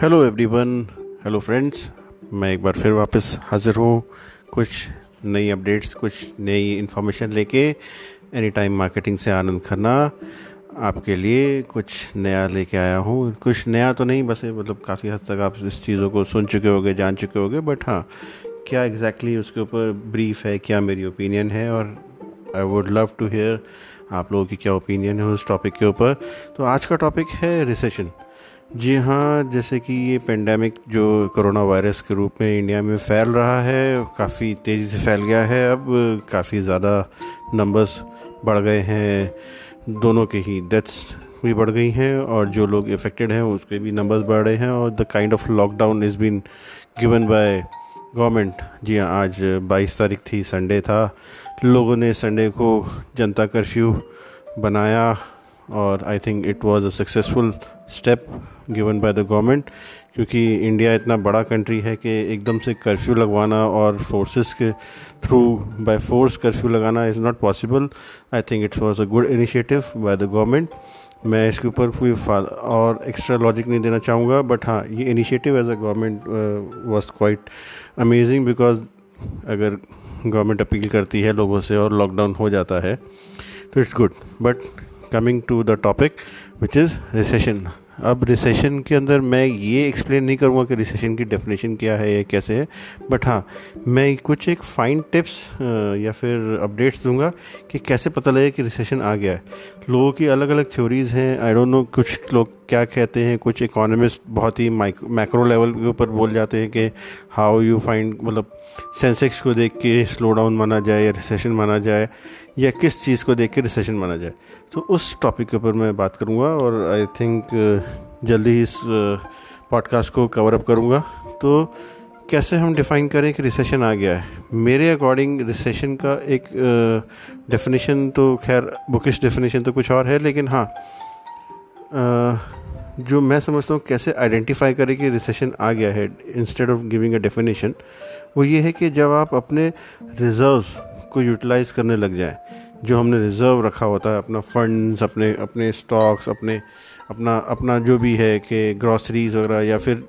Hello everyone hello friends मैं एक बार फिर वापस हाज़िर हूँ। कुछ नई अपडेट्स कुछ नई इन्फॉर्मेशन लेके एनी टाइम मार्केटिंग से आनंद करना आपके लिए कुछ नया लेके आया हूँ। कुछ नया तो नहीं, बस मतलब काफ़ी हद तक आप इस चीज़ों को सुन चुके होगे, जान चुके होगे बट हाँ क्या एग्जैक्टली exactly उसके ऊपर ब्रीफ है, क्या मेरी ओपिनियन है? और I would love to hear आप लोगों की क्या ओपिनियन है उस टॉपिक के ऊपर। तो आज का टॉपिक है रिसेशन जी हाँ जैसे कि ये पेंडेमिक जो कोरोना वायरस के रूप में इंडिया में फैल रहा है, काफ़ी तेज़ी से फैल गया है। अब काफ़ी ज़्यादा नंबर्स बढ़ गए हैं। दोनों के ही डेथ्स भी बढ़ गई हैं और जो लोग इफ़ेक्टेड हैं, उसके भी नंबर्स बढ़ रहे हैं और the kind of lockdown is been given by government जी हाँ आज 22 तारीख थी संडे था। लोगों ने संडे को जनता कर्फ्यू बनाया और I think it was a successful step given by the government क्योंकि इंडिया इतना बड़ा कंट्री है कि एकदम से कर्फ्यू लगवाना और फोर्सेस के थ्रू बाय फोर्स कर्फ्यू लगाना is not possible I think it's was a good initiative by the government मैं इसके ऊपर कोई और एक्स्ट्रा लॉजिक नहीं देना चाहूँगा बट हाँ ये initiative as a government was quite amazing because अगर गवर्नमेंट अपील करती है लोगों से और लॉकडाउन हो जाता है तो it's good but coming to the topic which is recession अब रिसेशन के अंदर मैं ये एक्सप्लेन नहीं करूँगा कि रिसेशन की डेफिनेशन क्या है या कैसे है बट हाँ मैं कुछ एक फाइन टिप्स या फिर अपडेट्स दूँगा कि कैसे पता लगे कि रिसेशन आ गया है। लोगों की अलग अलग थ्योरीज़ हैं आई डोंट नो कुछ लोग क्या कहते हैं, कुछ इकोनॉमिस्ट बहुत ही मैक्रो लेवल के ऊपर बोल जाते हैं कि हाउ यू फाइंड मतलब सेंसेक्स को देख के स्लो डाउन माना जाए या रिसेशन माना जाए। या किस चीज़ को देख के रिसेशन माना जाए। तो उस टॉपिक के ऊपर मैं बात करूँगा और आई थिंक जल्दी ही इस पॉडकास्ट को कवर अप करूँगा। तो कैसे हम डिफ़ाइन करें कि रिसेशन आ गया है? मेरे अकॉर्डिंग रिसेशन का एक डेफिनेशन तो खैर बुकिश डेफिनेशन तो कुछ और है, लेकिन हाँ जो मैं समझता हूँ कैसे आइडेंटिफाई करें कि रिसेशन आ गया है instead of giving a definition वो ये है कि जब आप अपने रिजर्व्स को यूटिलाइज करने लग जाए, जो हमने रिज़र्व रखा होता है, अपना फंड्स अपने अपने स्टॉक्स अपने, अपना अपना जो भी है कि ग्रॉसरीज वगैरह या फिर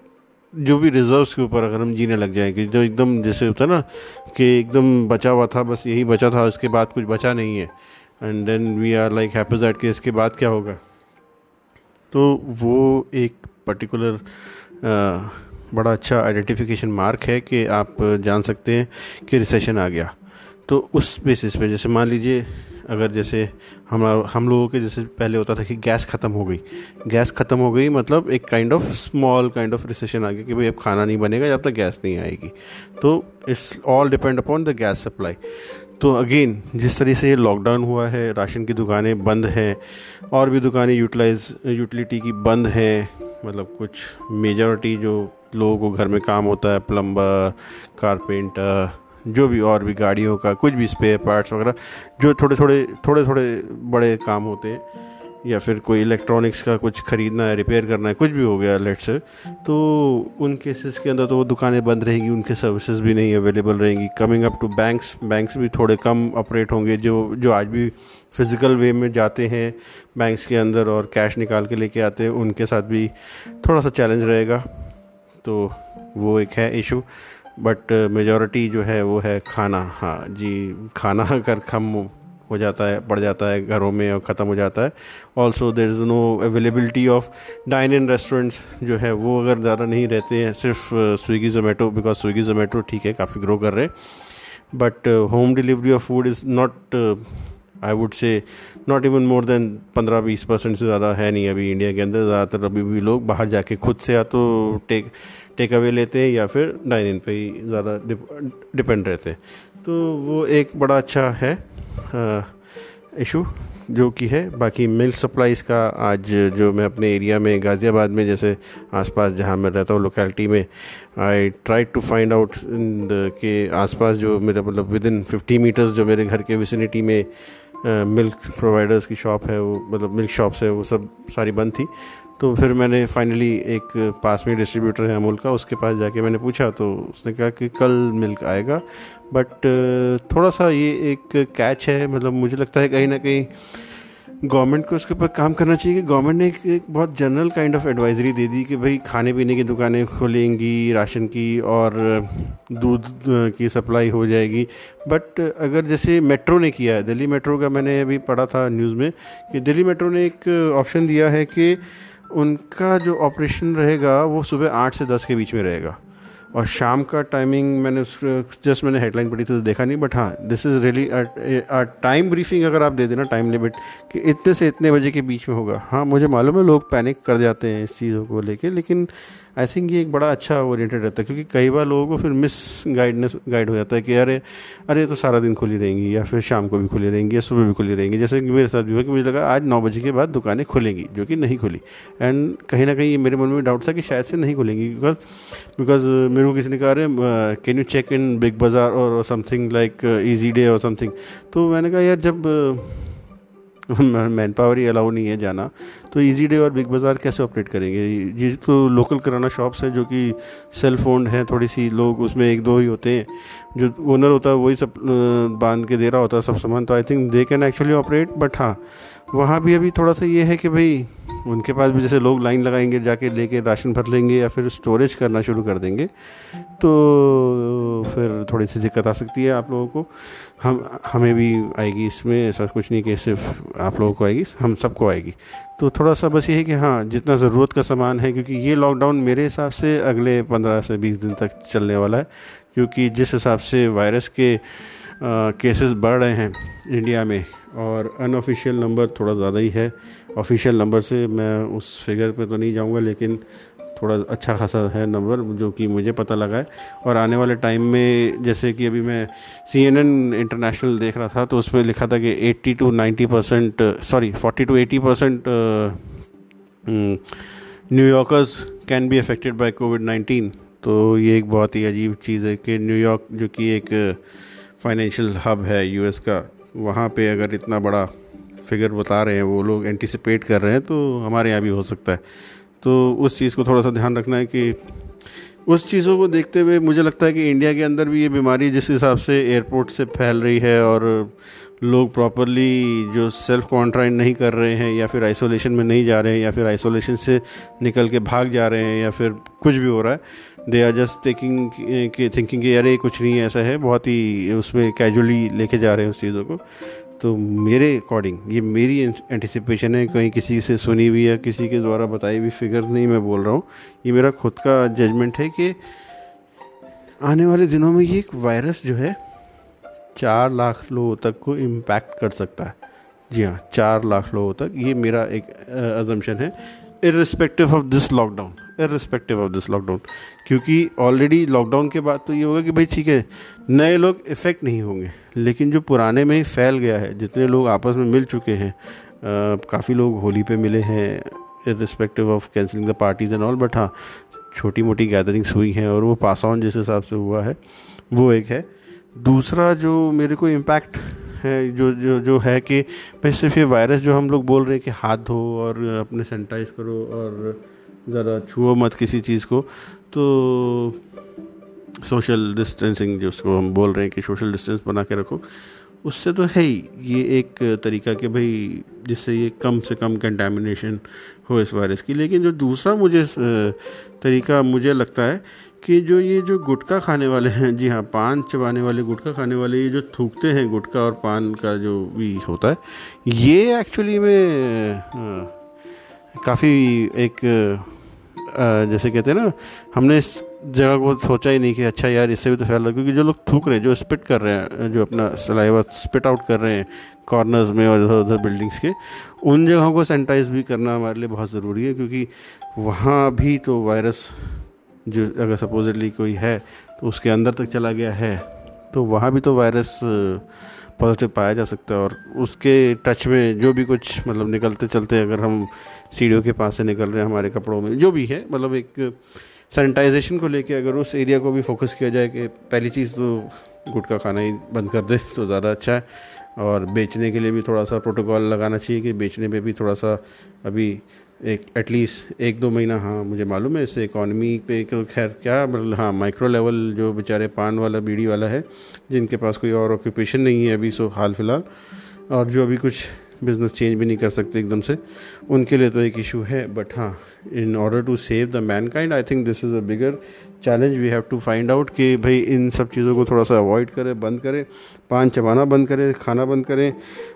जो भी रिजर्व्स के ऊपर अगर हम जीने लग जाएँ कि जो एकदम जैसे होता है ना कि एकदम बचा हुआ था, बस यही बचा था, उसके बाद कुछ बचा नहीं है। And then we are like happy के इसके बाद क्या होगा? तो वो एक पर्टिकुलर बड़ा अच्छा आइडेंटिफिकेशन मार्क है कि आप जान सकते हैं कि रिसेशन आ गया। तो उस बेसिस पे, जैसे मान लीजिए, अगर जैसे हम हम लोगों के जैसे पहले होता था कि गैस ख़त्म हो गई। गैस ख़त्म हो गई मतलब एक kind of small kind of recession आ गया कि भाई अब खाना नहीं बनेगा, जब तक गैस नहीं आएगी। तो it's all depend upon the gas supply तो अगेन जिस तरह से ये लॉकडाउन हुआ है, राशन की दुकानें बंद हैं, और भी दुकानें यूटिलाइज यूटिलिटी की बंद हैं मतलब कुछ मेजॉरिटी जो लोगों को घर में काम होता है प्लम्बर कारपेंटर जो भी और भी गाड़ियों का, कुछ भी स्पेयर पार्ट्स वगैरह, जो थोड़े थोड़े थोड़े थोड़े बड़े काम होते हैं, या फिर कोई इलेक्ट्रॉनिक्स का कुछ ख़रीदना है रिपेयर करना है, कुछ भी हो गया लेट से तो उन केसेस के अंदर तो वो दुकानें बंद रहेंगी, उनके सर्विसेज़ भी नहीं अवेलेबल रहेंगी। Coming up to banks banks भी थोड़े कम ऑपरेट होंगे, जो जो आज भी फ़िज़िकल वे में जाते हैं बैंक्स के अंदर और कैश निकाल के लेके आते हैं, उनके साथ भी थोड़ा सा चैलेंज रहेगा तो वो एक है इशू बट मेजॉरिटी जो है वो है खाना। हाँ जी, खाना अगर कम हो जाता है, पड़ जाता है घरों में और ख़त्म हो जाता है। Also there is no availability of dine in restaurants जो है वो अगर ज़्यादा नहीं रहते हैं, सिर्फ़ स्विगी ज़ोमेटो बिकॉज़ स्विगी ज़ोमेटो ठीक है, काफ़ी ग्रो कर रहे हैं। But home delivery of food is not I would say not even more than पंद्रह बीस परसेंट से ज़्यादा है नहीं अभी इंडिया के अंदर। ज़्यादातर अभी भी लोग बाहर जाके खुद से या तो टेक टेक अवे लेते हैं या फिर डाइन इन पे ही ज़्यादा डिपेंड रहते हैं। तो वो एक बड़ा अच्छा है इशू जो कि है। बाकी मिल्क सप्लाईज़ का आज जो मैं अपने एरिया में, गाज़ियाबाद में जैसे आसपास जहाँ मैं रहता हूँ लोकेलिटी में I try to find out के आसपास जो मेरा मतलब विद इन फिफ्टी मीटर्स जो मेरे घर के विसिनिटी में मिल्क प्रोवाइडर्स की शॉप है वो मतलब मिल्क शॉप्स है वो सब सारी बंद थी। तो फिर मैंने फाइनली एक पास में डिस्ट्रीब्यूटर है अमूल का, उसके पास जाके मैंने पूछा तो उसने कहा कि कल मिल्क आएगा। बट थोड़ा सा ये एक कैच है मतलब मुझे लगता है कहीं ना कहीं गवर्नमेंट को उसके ऊपर काम करना चाहिए कि गवर्नमेंट ने एक, एक बहुत जनरल काइंड ऑफ़ एडवाइजरी दे दी कि भाई खाने पीने की दुकानें खुलेंगी राशन की और दूध की सप्लाई हो जाएगी। बट अगर जैसे मेट्रो ने किया है दिल्ली मेट्रो का मैंने अभी पढ़ा था न्यूज़ में कि दिल्ली मेट्रो ने एक ऑप्शन दिया है कि उनका जो ऑपरेशन रहेगा वो सुबह आठ से दस के बीच में रहेगा। और शाम का टाइमिंग मैंने जस्ट मैंने हेडलाइन पढ़ी थी तो देखा नहीं बट हाँ this is really time briefing अगर आप दे देना टाइम लिमिट कि इतने से इतने बजे के बीच में होगा। हाँ मुझे मालूम है लोग पैनिक कर जाते हैं इस चीज़ों को लेके, लेकिन आई थिंक ये एक बड़ा अच्छा ओरिएंटेड रहता है, क्योंकि कई बार लोगों को फिर मिस गाइडनेस गाइड हो जाता है कि अरे अरे तो सारा दिन खुली रहेंगी, या फिर शाम को भी खुली रहेंगी, या सुबह भी खुली रहेंगी। जैसे कि मेरे साथ भी हुआ कि मुझे लगा आज नौ बजे के बाद दुकानें खुलेंगी, जो कि नहीं खुली। एंड कहीं ना कहीं ये मेरे मन में डाउट था कि शायद से नहीं खुलेंगी बिकॉज़ बिकॉज़ मेरे को किसी ने कहा, अरे can you check in Big Bazaar और समथिंग लाइक ईजी डे और समथिंग तो मैंने कहा, यार, जब मैन पावर ही अलाउ नहीं है जाना तो इजी डे और बिग बाज़ार कैसे ऑपरेट करेंगे? ये तो लोकल किराना शॉप्स हैं जो कि सेल्फ ओन्ड हैं थोड़ी सी लोग उसमें एक दो ही होते हैं, जो ओनर होता है वही सब बाँध के दे रहा होता है सब सामान तो I think they can actually operate but हाँ वहाँ भी अभी थोड़ा सा ये है कि भाई उनके पास भी जैसे लोग लाइन लगाएँगे, जाके लेके राशन भर लेंगे या फिर स्टोरेज करना शुरू कर देंगे तो फिर थोड़ी सी दिक्कत आ सकती है आप लोगों को। हम, हमें भी आएगी इसमें, ऐसा कुछ नहीं कि सिर्फ़ आप लोगों को आएगी, हम सबको आएगी। तो थोड़ा सा बस ये है कि हाँ जितना ज़रूरत का सामान है, क्योंकि ये लॉकडाउन मेरे हिसाब से अगले पंद्रह से बीस दिन तक चलने वाला है, क्योंकि जिस हिसाब से वायरस के केसेस बढ़ रहे हैं इंडिया में, और अनऑफिशियल नंबर थोड़ा ज़्यादा ही है ऑफिशियल नंबर से मैं उस फिगर पे तो नहीं जाऊँगा, लेकिन थोड़ा अच्छा खासा है नंबर जो कि मुझे पता लगा है। और आने वाले टाइम में जैसे कि अभी मैं सी एन एन इंटरनेशनल देख रहा था तो उसमें लिखा था कि 80 to 90 percent sorry 40 to 80 percent New Yorkers can be affected by covid 19 तो ये एक बहुत ही अजीब चीज़ है कि न्यूयॉर्क जो कि एक फाइनेंशियल हब है यूएस का, वहाँ पे अगर इतना बड़ा फिगर बता रहे हैं, वो लोग एंटिसिपेट कर रहे हैं तो हमारे यहाँ भी हो सकता है। तो उस चीज़ को थोड़ा सा ध्यान रखना है कि उस चीज़ों को देखते हुए मुझे लगता है कि इंडिया के अंदर भी ये बीमारी जिस हिसाब से एयरपोर्ट से फैल रही है और लोग प्रॉपरली जो सेल्फ क्वारंटाइन नहीं कर रहे हैं या फिर आइसोलेशन में नहीं जा रहे हैं या फिर आइसोलेशन से निकल के भाग जा रहे हैं या फिर कुछ भी हो रहा है दे आर जस्ट टेकिंग के थिंकिंग कि अरे कुछ नहीं ऐसा है। बहुत ही उसमें कैजुअली लेके जा रहे हैं उस चीज़ों को। तो मेरे अकॉर्डिंग ये मेरी एंटिसिपेशन है, कहीं किसी से सुनी हुई या किसी के द्वारा बताई हुई फिगर नहीं मैं बोल रहा हूँ। ये मेरा खुद का जजमेंट है कि आने वाले दिनों में ये एक वायरस जो है, चार लाख लोगों तक को इम्पैक्ट कर सकता है। जी हाँ चार लाख लोगों तक, ये मेरा एक अजम्पन है irrespective of this lockdown irrespective of this lockdown क्योंकि ऑलरेडी लॉकडाउन के बाद तो ये होगा कि भाई ठीक है, नए लोग इफ़ेक्ट नहीं होंगे। लेकिन जो पुराने में ही फैल गया है, जितने लोग आपस में मिल चुके हैं काफ़ी लोग होली पे मिले हैं irrespective of cancelling the parties and all but हाँ छोटी मोटी गैदरिंग्स हुई हैं और वो पास ऑन जिस हिसाब से हुआ है, वो एक है। दूसरा जो मेरे को इम्पैक्ट है, जो जो जो है कि भाई सिर्फ़ ये वायरस जो हम लोग बोल रहे हैं कि हाथ धो और अपने सैनिटाइज करो और ज़रा छुओ मत किसी चीज़ को। तो सोशल डिस्टेंसिंग जिसको हम बोल रहे हैं कि सोशल डिस्टेंस बना के रखो, उससे तो है ही। ये एक तरीका कि भाई जिससे ये कम से कम कंटेमिनेशन हो इस वायरस की। लेकिन जो दूसरा मुझे तरीका मुझे लगता है कि जो ये जो गुटखा खाने वाले हैं, जी हाँ पान चबाने वाले, गुटखा खाने वाले, ये जो थूकते हैं गुटखा और पान का जो भी होता है, ये एक्चुअली में काफ़ी एक जैसे कहते हैं ना, हमने इस जगह को सोचा ही नहीं कि अच्छा यार, इससे भी तो फैल रहा है, क्योंकि जो लोग थूक रहे हैं, जो स्पिट कर रहे हैं, जो अपना सलाइवा स्पिट आउट कर रहे हैं कॉर्नर्स में और इधर उधर बिल्डिंग्स के, उन जगहों को सैनिटाइज भी करना हमारे लिए बहुत ज़रूरी है, क्योंकि वहाँ भी तो वायरस जो अगर सपोजिटली कोई है तो उसके अंदर तक चला गया है। तो वहाँ भी तो वायरस पॉजिटिव पाया जा सकता है और उसके टच में जो भी कुछ मतलब निकलते चलते अगर हम सीढ़ियों के पास से निकल रहे हैं हमारे कपड़ों में, जो भी है मतलब एक सैनिटाइजेशन को लेके अगर उस एरिया को भी फोकस किया जाए कि पहली चीज़ तो गुटखा खाना ही बंद कर दे तो ज़्यादा अच्छा है। और बेचने के लिए भी थोड़ा सा प्रोटोकॉल लगाना चाहिए कि बेचने पे भी थोड़ा सा अभी एक एटलीस्ट एक दो महीना हाँ मुझे मालूम है इससे इकॉनमी पे खैर, क्या मतलब हाँ माइक्रो लेवल जो बेचारे पान वाला, बीड़ी वाला है, जिनके पास कोई और ऑक्यूपेशन नहीं है अभी सो हाल फ़िलहाल, और जो अभी कुछ बिज़नेस चेंज भी नहीं कर सकते एकदम से, उनके लिए तो एक इशू है बट हाँ in order to save the man kind I think this is a bigger challenge we have to find out कि भाई इन सब चीज़ों को थोड़ा सा अवॉइड करें, बंद करें, पान चबाना बंद करें, खाना बंद करें,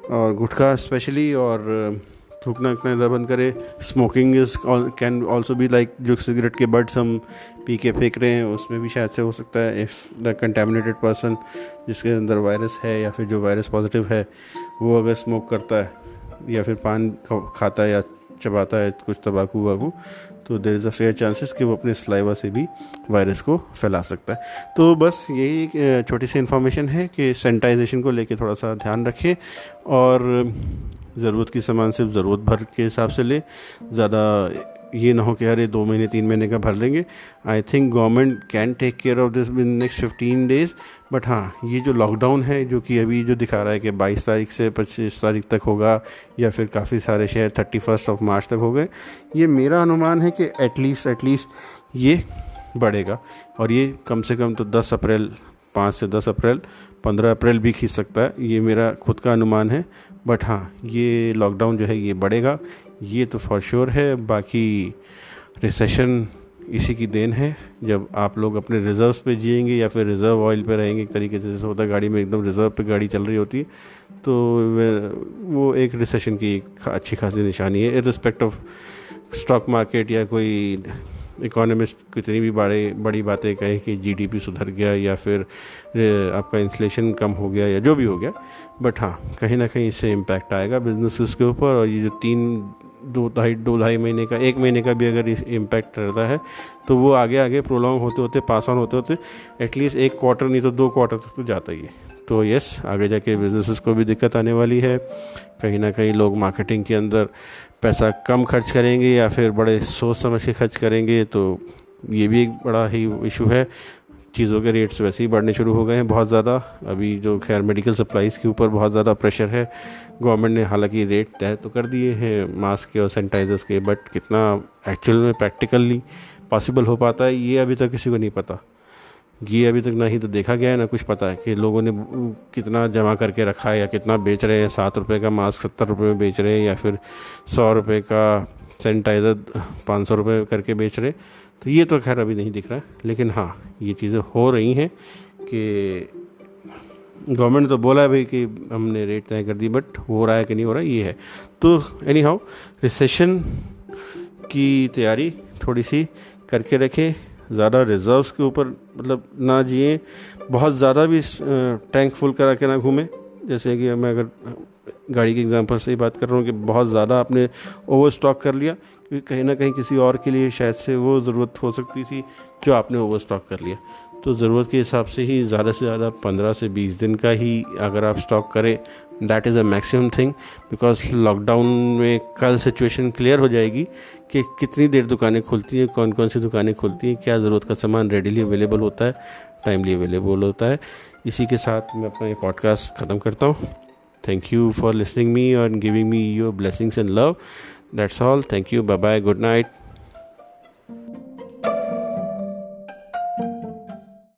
और गुटखा स्पेशली और थूकना उकना बंद करें। स्मोकिंग इज़ कैन ऑल्सो भी लाइक जो सिगरेट के बर्ड्स हम पी के फेंक रहे हैं, उसमें भी शायद से हो सकता है इफ़ द कंटेमिनेटेड पर्सन जिसके अंदर वायरस है या फिर जो वायरस पॉजिटिव है, वो अगर स्मोक करता है या फिर पान खाता है या चबाता है, कुछ तबाकू वाकू तो there is a fair chances कि वो अपने सलाइवा से भी वायरस को फैला सकता है। तो बस यही एक छोटी सी इन्फॉर्मेशन है कि सैनिटाइजेशन को लेके थोड़ा सा ध्यान रखें और ज़रूरत की सामान सिर्फ़ ज़रूरत भर के हिसाब से ले। ज़्यादा ये ना हो कि अरे दो महीने, तीन महीने का भर लेंगे। I think government can take care of this in next fifteen days but हाँ ये जो लॉकडाउन है, जो कि अभी जो दिखा रहा है कि बाईस तारीख से पच्चीस तारीख तक होगा, या फिर काफ़ी सारे शहर थर्टी फ़र्स्ट ऑफ़ मार्च तक हो गए, ये मेरा अनुमान है कि एटलीस्ट एटलीस्ट ये बढ़ेगा। और ये कम से कम तो दस अप्रैल पाँच से दस अप्रैल, पंद्रह अप्रैल भी खींच सकता है। ये मेरा खुद का अनुमान है बट हाँ ये लॉकडाउन जो है, ये बढ़ेगा। ये तो फॉर श्योर है। बाकी रिसेशन इसी की देन है। जब आप लोग अपने रिजर्व्स पे जिएँगे या फिर रिज़र्व ऑयल पे रहेंगे, एक तरीके से जैसे होता है, गाड़ी में एकदम रिज़र्व पे गाड़ी चल रही होती है तो वो एक रिसेशन की अच्छी खासी निशानी है। रिस्पेक्ट ऑफ़ स्टॉक मार्केट या कोई इकोनॉमिस्ट कितनी भी बड़े बड़ी बातें कहें कि जीडीपी सुधर गया या फिर आपका इन्फ्लेशन कम हो गया या जो भी हो गया बट हाँ कहीं ना कहीं इससे इम्पैक्ट आएगा बिजनेसेस के ऊपर और ये जो तीन, दो ढाई दो ढाई महीने का, एक महीने का भी अगर इस इम्पैक्ट रहता है तो वो आगे आगे प्रोलॉन्ग होते होते पास ऑन होते होते एटलीस्ट एक क्वार्टर नहीं तो दो क्वार्टर तक तो जाता ही है। तो यस आगे जाके बिजनेसेस को भी दिक्कत आने वाली है। कहीं ना कहीं लोग मार्केटिंग के अंदर पैसा कम खर्च करेंगे या फिर बड़े सोच समझ के खर्च करेंगे तो ये भी एक बड़ा ही इशू है। चीज़ों के रेट्स वैसे ही बढ़ने शुरू हो गए हैं बहुत ज़्यादा। अभी जो खैर मेडिकल सप्लाईज़ के ऊपर बहुत ज़्यादा प्रेशर है। गवर्नमेंट ने हालाँकि रेट तय तो कर दिए हैं मास्क के और सैनिटाइजर्स के बट कितना एक्चुअल में प्रैक्टिकली पॉसिबल हो पाता है, ये अभी तक किसी को नहीं पता। ये अभी तक ना ही तो देखा गया है, ना कुछ पता है कि लोगों ने कितना जमा करके रखा है या कितना बेच रहे हैं, सात रुपये का मास्क सत्तर रुपये में बेच रहे हैं या फिर सौ रुपये का सैनिटाइज़र, पाँच सौ रुपये करके बेच रहे तो ये तो खैर अभी नहीं दिख रहा है, लेकिन हाँ ये चीज़ें हो रही हैं कि गवर्नमेंट तो बोला है भाई कि हमने रेट तय कर दी बट हो रहा है कि नहीं हो रहा है ये है। तो एनी हाउ रिसेशन की तैयारी थोड़ी सी करके रखें। ज़्यादा रिज़र्व्स के ऊपर मतलब ना जिए, बहुत ज़्यादा भी टैंक फुल करा के ना घूमें। जैसे कि मैं अगर गाड़ी के एग्जांपल से ही बात कर रहा हूँ कि बहुत ज़्यादा आपने ओवर स्टॉक कर लिया, क्योंकि कहीं ना कहीं किसी और के लिए शायद से वो ज़रूरत हो सकती थी जो आपने ओवर स्टॉक कर लिया। तो ज़रूरत के हिसाब से ही ज़्यादा से ज़्यादा पंद्रह से बीस दिन का ही अगर आप स्टॉक करें that is a maximum thing because lockdown में कल सिचुएशन क्लियर हो जाएगी कि कितनी देर दुकानें खुलती हैं कौन कौन सी दुकानें खुलती हैं, क्या ज़रूरत का सामान रेडीली अवेलेबल होता है टाइमली अवेलेबल होता है। इसी के साथ मैं अपना ये पॉडकास्ट ख़त्म करता हूँ। Thank you for listening me और giving me your blessings and love that's all thank you bye bye good night